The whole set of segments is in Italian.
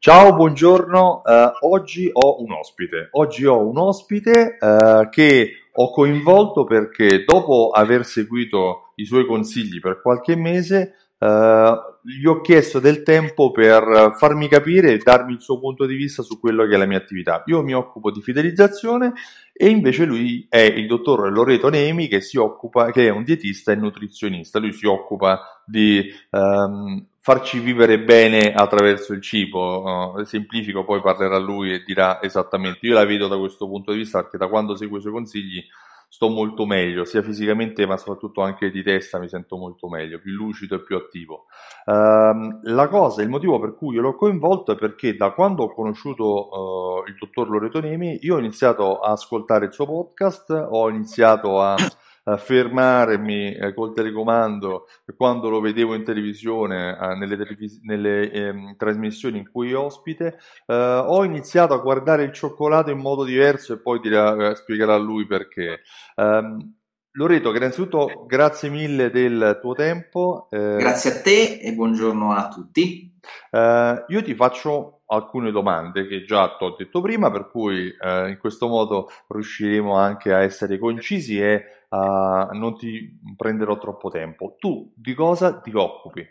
Ciao, buongiorno. Uh, oggi ho un ospite. Oggi ho un ospite uh, che ho coinvolto perché dopo aver seguito i suoi consigli per qualche mese, eh, gli ho chiesto del tempo per farmi capire e darmi il suo punto di vista su quello che è la mia attività. Io mi occupo di fidelizzazione e invece lui è il dottor Loreto Nemi che occupa, che è un dietista e nutrizionista. Lui si occupa di ehm, farci vivere bene attraverso il cibo. Uh, semplifico, poi parlerà lui e dirà esattamente. Io la vedo da questo punto di vista perché da quando seguo i suoi consigli sto molto meglio, sia fisicamente ma soprattutto anche di testa mi sento molto meglio, più lucido e più attivo. Uh, la cosa, il motivo per cui io l'ho coinvolto è perché da quando ho conosciuto uh, il dottor Loreto Nemi, io ho iniziato a ascoltare il suo podcast, ho iniziato a fermarmi eh, col telecomando quando lo vedevo in televisione, eh, nelle, televis- nelle ehm, trasmissioni in cui ospite, eh, ho iniziato a guardare il cioccolato in modo diverso e poi dirà, eh, spiegherà lui perché. Um, Loreto, innanzitutto grazie mille del tuo tempo. Eh, grazie a te e buongiorno a tutti. Uh, io ti faccio alcune domande che già ti ho detto prima, per cui uh, in questo modo riusciremo anche a essere concisi e uh, non ti prenderò troppo tempo. Tu di cosa ti occupi?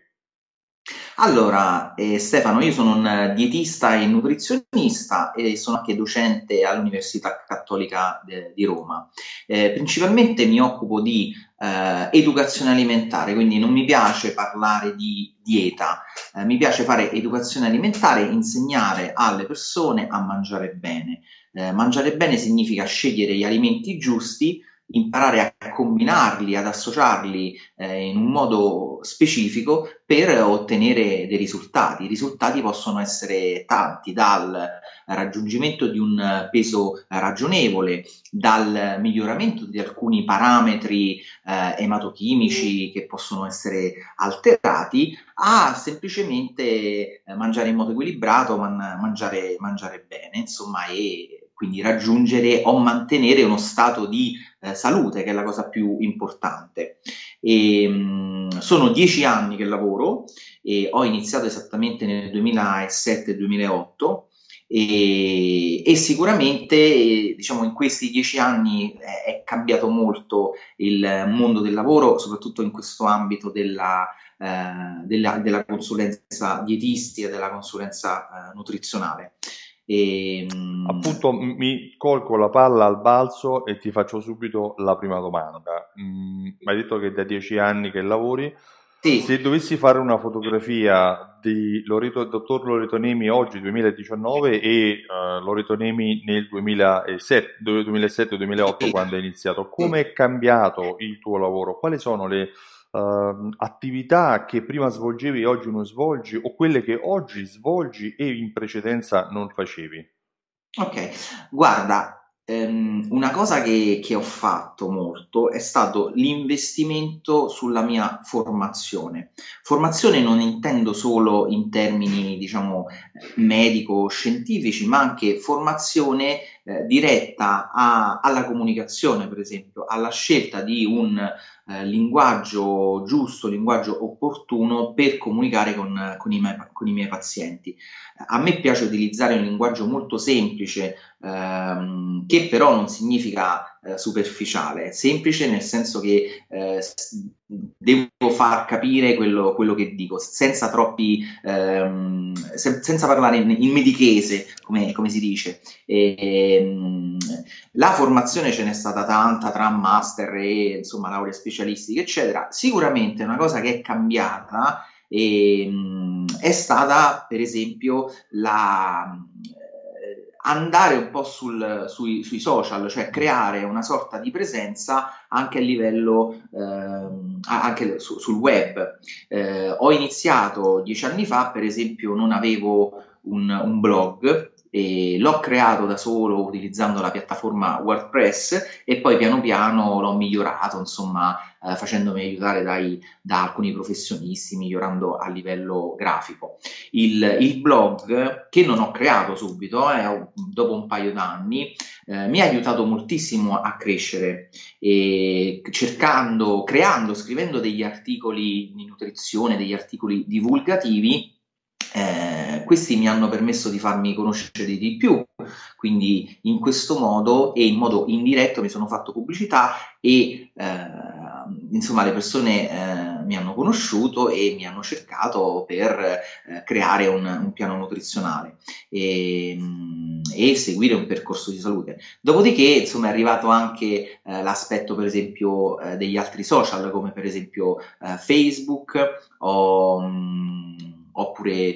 Allora, eh, Stefano, io sono un dietista e nutrizionista e sono anche docente all'Università Cattolica de, di Roma. Eh, principalmente mi occupo di eh, educazione alimentare, quindi non mi piace parlare di dieta, eh, mi piace fare educazione alimentare, insegnare alle persone a mangiare bene. Eh, mangiare bene significa scegliere gli alimenti giusti imparare a combinarli, ad associarli eh, in un modo specifico per ottenere dei risultati. I risultati possono essere tanti, dal raggiungimento di un peso ragionevole, dal miglioramento di alcuni parametri eh, ematochimici che possono essere alterati, a semplicemente eh, mangiare in modo equilibrato, man- mangiare, mangiare bene, insomma, e quindi raggiungere o mantenere uno stato di eh, salute, che è la cosa più importante. E, mh, mm, sono dieci anni che lavoro e ho iniziato esattamente nel 2007-2008 e, e, sicuramente diciamo in questi dieci anni è, è, cambiato molto il mondo del lavoro, soprattutto in questo ambito della, eh, della, della consulenza dietistica, della consulenza eh, nutrizionale. E, ehm, Appunto mi colgo la palla al balzo e ti faccio subito la prima domanda. Mm, hai detto che da dieci anni che lavori. Sì. Se dovessi fare una fotografia di Loreto, dottor Loreto Nemi oggi 2019 e uh, Loreto Nemi nel 2007-2008 sì. quando hai iniziato, come è cambiato il tuo lavoro? Quali sono le uh, attività che prima svolgevi e oggi non svolgi o quelle che oggi svolgi e in precedenza non facevi? Ok, guarda, ehm, una cosa che, che ho fatto molto è stato l'investimento sulla mia formazione. Formazione non intendo solo in termini, diciamo, medico-scientifici, ma anche formazione eh, diretta a, alla comunicazione, per esempio, alla scelta di un eh, linguaggio giusto, linguaggio opportuno per comunicare con, con, i, con, i, miei pazienti. A me piace utilizzare un linguaggio molto semplice, ehm, che però non significa eh, superficiale, semplice nel senso che eh, devo far capire quello, quello, che dico, senza troppi, ehm, se, senza parlare in, in medichese, come, come, si dice. E, ehm, la formazione ce n'è stata tanta tra master e insomma lauree specialistiche, eccetera. Sicuramente una cosa che è cambiata e, ehm, è stata, per esempio, la andare un po' sul, sui, sui, social, cioè creare una sorta di presenza anche a livello, eh, anche su, sul web. Eh, ho iniziato dieci anni fa, per esempio, non avevo un, un blog, e l'ho creato da solo utilizzando la piattaforma WordPress e poi piano piano l'ho migliorato, insomma, eh, facendomi aiutare dai, da alcuni professionisti, migliorando a livello grafico. Il, il blog, che non ho creato subito, eh, dopo un paio d'anni, eh, mi ha aiutato moltissimo a crescere, cercando, creando, scrivendo degli articoli di nutrizione, degli articoli divulgativi eh, questi mi hanno permesso di farmi conoscere di più, quindi in questo modo e in modo indiretto mi sono fatto pubblicità e eh, insomma le persone eh, mi hanno conosciuto e mi hanno cercato per eh, creare un, un, piano nutrizionale e, e, seguire un percorso di salute. Dopodiché insomma è arrivato anche eh, l'aspetto per esempio eh, degli altri social come per esempio Facebook o...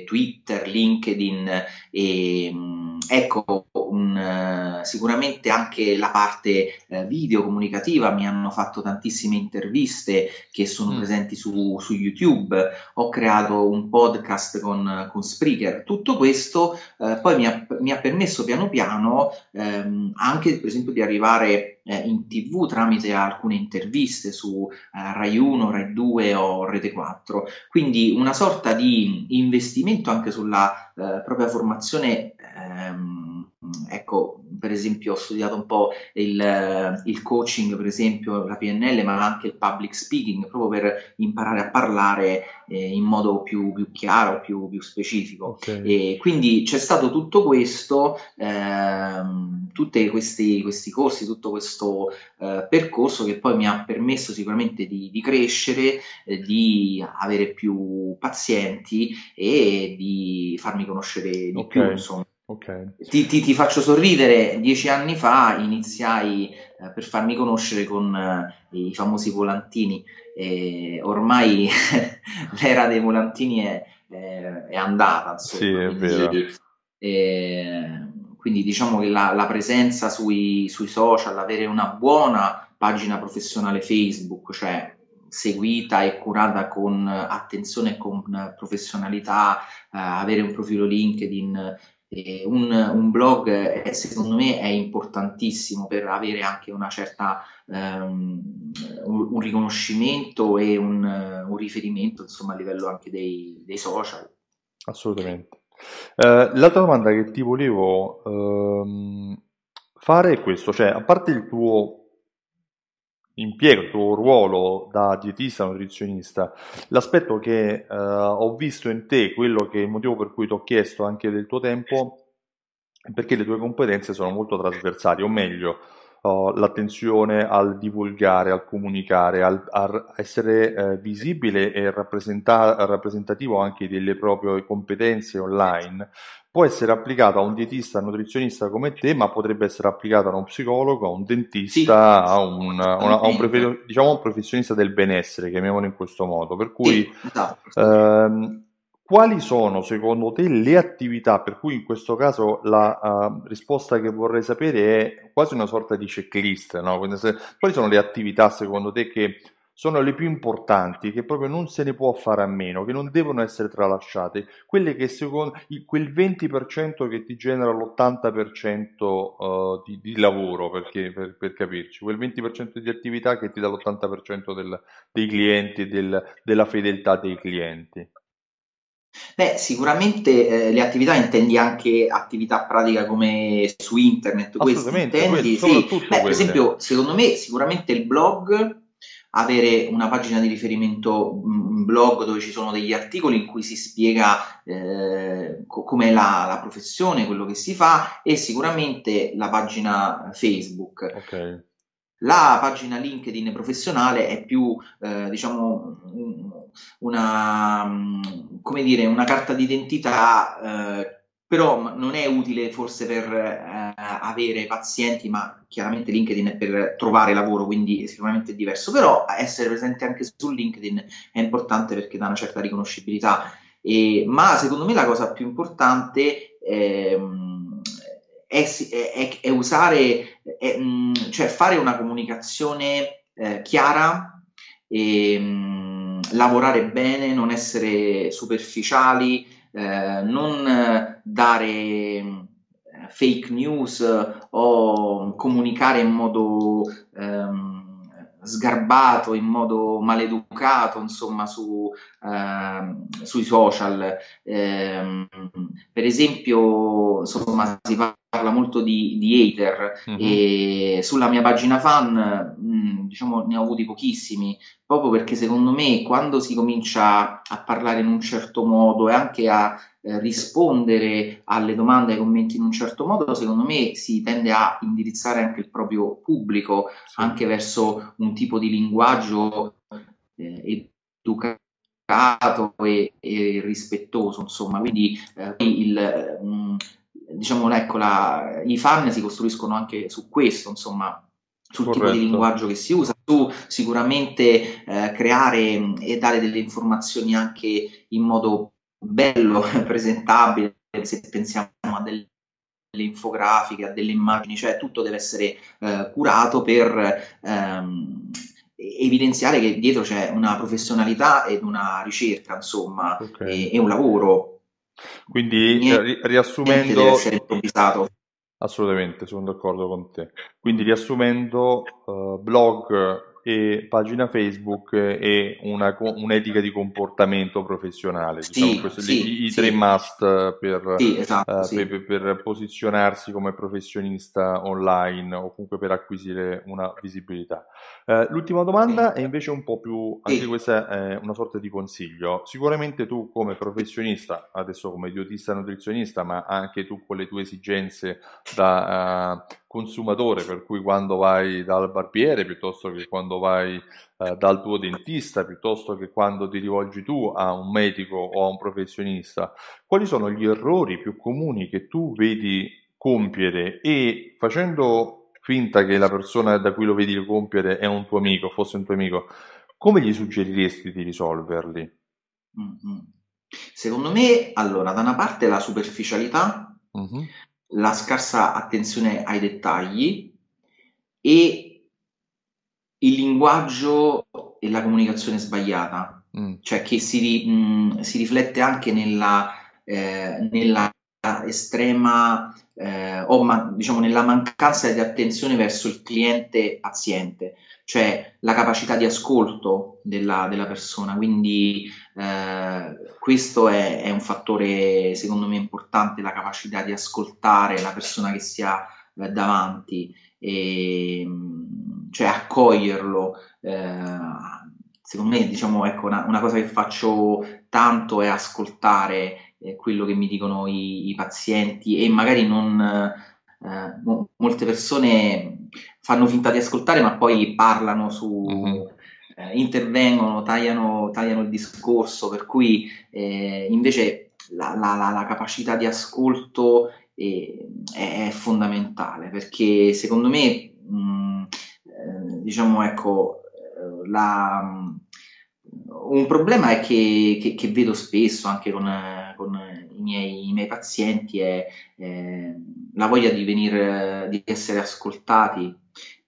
Twitter, LinkedIn e ecco un, sicuramente anche la parte eh, video comunicativa mi hanno fatto tantissime interviste che sono mm. presenti su, su, YouTube ho creato un podcast con, con Spreaker tutto questo eh, poi mi ha, mi ha, permesso piano piano ehm, anche per esempio di arrivare eh, in tv tramite alcune interviste su eh, Rai 1, Rai 2 o Rete 4. Quindi una sorta di investimento anche sulla eh, propria formazione. Ehm, ecco, per esempio ho studiato un po' il, il, coaching, per esempio la PNL, ma anche il public speaking, proprio per imparare a parlare eh, in modo più, più chiaro, più, più specifico. Okay. E quindi c'è stato tutto questo, ehm, tutti questi, questi, corsi, tutto questo eh, percorso che poi mi ha permesso sicuramente di, di crescere, eh, di avere più pazienti e di farmi conoscere di okay. più. Insomma. Okay. Ti, ti, ti, faccio sorridere, dieci anni fa iniziai eh, per farmi conoscere con eh, i famosi volantini, e ormai l'era dei volantini è, è, è andata. Insomma. Sì, è vero. E, quindi diciamo che la, la presenza sui, sui, social, avere una buona pagina professionale Facebook, cioè seguita e curata con attenzione e con professionalità, eh, avere un profilo LinkedIn un, un, blog è, secondo me è importantissimo per avere anche una certa um, un, un, riconoscimento e un, un, riferimento insomma a livello anche dei, dei social. Assolutamente. Uh, l'altra domanda che ti volevo uh, fare è questo cioè a parte il tuo impiego, il tuo ruolo da dietista nutrizionista, l'aspetto che uh, ho visto in te, quello che è il motivo per cui ti ho chiesto anche del tuo tempo, è perché le tue competenze sono molto trasversali, o meglio, uh, l'attenzione al divulgare, al comunicare, al, a essere uh, visibile e rappresenta- rappresentativo anche delle proprie competenze online, può essere applicata a un dietista, a un nutrizionista come te, ma potrebbe essere applicata a uno psicologo, a un dentista, sì. a, un, una, a un, diciamo un, professionista del benessere, chiamiamolo in questo modo. Per cui, sì, esatto. ehm, quali sono secondo te le attività, per cui in questo caso la uh, risposta che vorrei sapere è quasi una sorta di checklist, no? Se, quali sono le attività secondo te che sono le più importanti, che proprio non se ne può fare a meno, che non devono essere tralasciate, quelle che secondo quel 20% che ti genera l'80% uh, di, di, lavoro, perché, per, per, capirci, quel 20% di attività che ti dà l'80% del, dei clienti, del, della fedeltà dei clienti. Beh, sicuramente eh, le attività intendi anche attività pratica come su internet, Assolutamente, intendi? Quelle, sì. Beh, per esempio, secondo me sicuramente il blog avere una pagina di riferimento, un blog dove ci sono degli articoli in cui si spiega eh, com'è la, la, professione, quello che si fa e sicuramente la pagina Facebook. Okay. La pagina LinkedIn professionale è più, eh, diciamo, una, come dire, una carta d'identità eh, però non è utile forse per eh, avere pazienti, ma chiaramente LinkedIn è per trovare lavoro, quindi sicuramente è diverso, però essere presente anche su LinkedIn è importante perché dà una certa riconoscibilità. E, ma secondo me la cosa più importante ehm, è, è, è, usare, è, cioè fare una comunicazione eh, chiara e mh, lavorare bene, non essere superficiali eh, non dare eh, fake news o comunicare in modo ehm, sgarbato, in modo maleducato, insomma, su, ehm, sui social. Eh, per esempio, insomma, si parla molto di, di hater mm-hmm. e sulla mia pagina fan, mh, mm, diciamo, ne ho avuti pochissimi, proprio perché secondo me quando si comincia a parlare in un certo modo e anche a eh, rispondere alle domande e ai commenti in un certo modo, secondo me si tende a indirizzare anche il proprio pubblico sì. anche verso un tipo di linguaggio eh, educato e, e, rispettoso, insomma, quindi eh, il, mh, mm, diciamo, ecco, la, i fan si costruiscono anche su questo, insomma, sul Corretto. tipo di linguaggio che si usa, su sicuramente eh, creare e dare delle informazioni anche in modo bello, presentabile, se pensiamo a delle infografiche, a delle immagini, cioè tutto deve essere eh, curato per ehm, evidenziare che dietro c'è una professionalità ed una ricerca, insomma, okay. e, e, un lavoro. Quindi niente, riassumendo... Deve essere improvvisato. Assolutamente, sono d'accordo con te. Quindi riassumendo, uh, blog e pagina Facebook e una, un'etica di comportamento professionale, sì, diciamo, questi, sì, i, i sì. tre must per, esatto, uh, per, per, posizionarsi come professionista online o comunque per acquisire una visibilità. Uh, l'ultima domanda è invece un po' più, anche questa è una sorta di consiglio. Sicuramente tu come professionista, adesso come dietista nutrizionista, ma anche tu con le tue esigenze da uh, consumatore, per cui quando vai dal barbiere piuttosto che quando vai eh, dal tuo dentista, piuttosto che quando ti rivolgi tu a un medico o a un professionista, quali sono gli errori più comuni che tu vedi compiere e facendo finta che la persona da cui lo vedi compiere è un tuo amico, fosse un tuo amico, come gli suggeriresti di risolverli? Mm-hmm. Secondo me, allora, da una parte la superficialità, mm-hmm la scarsa attenzione ai dettagli e il linguaggio e la comunicazione sbagliata, mm. cioè che si, mh, mm, si, riflette anche nella, eh, nella estrema eh, o ma, diciamo nella mancanza di attenzione verso il cliente paziente, cioè la capacità di ascolto della, della persona. Quindi eh, questo è, è, un fattore secondo me importante, la capacità di ascoltare la persona che si ha eh, davanti, e, cioè accoglierlo. Eh, secondo me, diciamo, ecco, una, una, cosa che faccio tanto è ascoltare eh, quello che mi dicono i, i pazienti e magari non eh, mo- molte persone fanno finta di ascoltare, ma poi parlano su. Mm-hmm. Eh, intervengono, tagliano, tagliano, il discorso, per cui eh, invece la, la, la, la, capacità di ascolto è, fondamentale perché secondo me, mh, mm, diciamo, ecco, la, un problema è che, che, che, vedo spesso anche con, con i, miei, i, miei, pazienti è eh, la voglia di, venire, di essere ascoltati,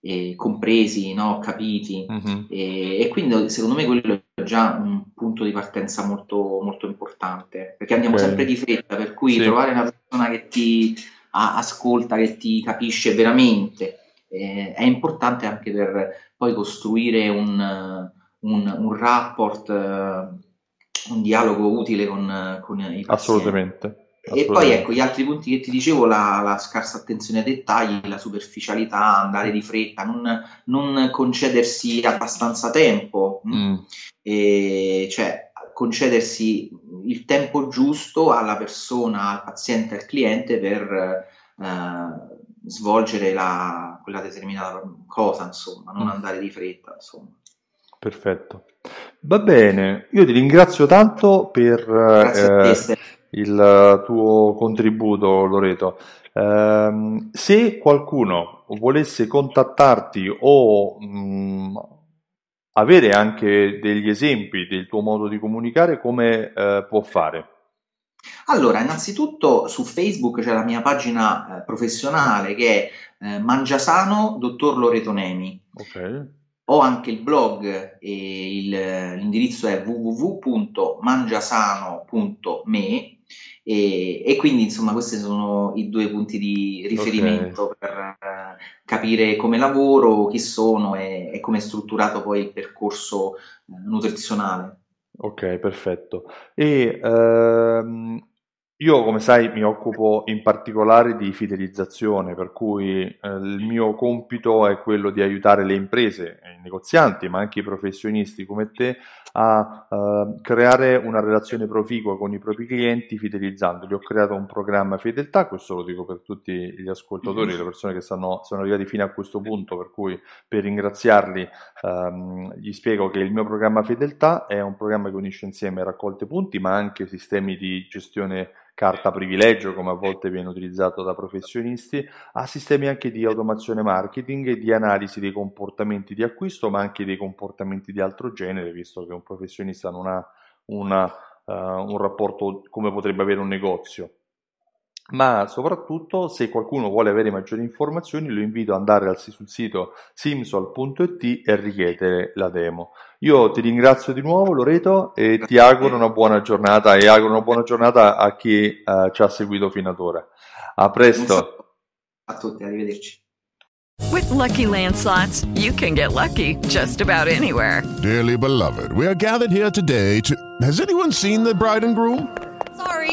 e compresi, no? capiti uh-huh. e, e, quindi secondo me quello è già un punto di partenza molto, molto importante perché andiamo okay. sempre di fretta per cui sì. trovare una persona che ti a, ascolta, che ti capisce veramente eh, è importante anche per poi costruire un un, un rapport, eh, un dialogo utile con, con i pazienti. Assolutamente. E poi ecco gli altri punti che ti dicevo, la, la, scarsa attenzione ai dettagli, la superficialità, andare di fretta, non, non concedersi abbastanza tempo, mm. mm. e, cioè concedersi il tempo giusto alla persona, al paziente, al cliente per, eh, svolgere la, quella determinata cosa, insomma, non mm. andare di fretta, insomma. Perfetto. Va bene, io ti ringrazio tanto per eh, il tuo contributo, Loreto. Eh, se qualcuno volesse contattarti o mh, mm, avere anche degli esempi del tuo modo di comunicare, come eh, può fare? Allora, innanzitutto su Facebook c'è la mia pagina eh, professionale che è eh, Mangiasano Dottor Loreto Nemi. Ok. Ho anche il blog e il, l'indirizzo è www.mangiasano.me e, e, quindi insomma questi sono i due punti di riferimento okay. per uh, capire come lavoro, chi sono e, e come è strutturato poi il percorso uh, nutrizionale. Ok, perfetto. E ehm, io, come sai, mi occupo in particolare di fidelizzazione, per cui eh, il mio compito è quello di aiutare le imprese, i negozianti, ma anche i professionisti come te a eh, creare una relazione proficua con i propri clienti fidelizzandoli. Ho creato un programma fedeltà, questo lo dico per tutti gli ascoltatori, mm-hmm. le persone che stanno, sono arrivati fino a questo punto, per cui per ringraziarli ehm, gli spiego che il mio programma fedeltà è un programma che unisce insieme raccolte punti, ma anche sistemi di gestione carta privilegio, come a volte viene utilizzato da professionisti, a sistemi anche di automazione marketing e di analisi dei comportamenti di acquisto, ma anche dei comportamenti di altro genere, visto che un professionista non ha una, uh, un rapporto come potrebbe avere un negozio ma soprattutto se qualcuno vuole avere maggiori informazioni lo invito ad andare sul sito simsol.it e richiedere la demo. Io ti ringrazio di nuovo Loreto e ti auguro una buona giornata e auguro una buona giornata a chi uh, ci ha seguito fino ad ora. A presto. A tutti, arrivederci. With lucky landslots, you can get lucky just about anywhere. Dearly beloved, we are gathered here today to. Has anyone seen the bride and groom? Sorry,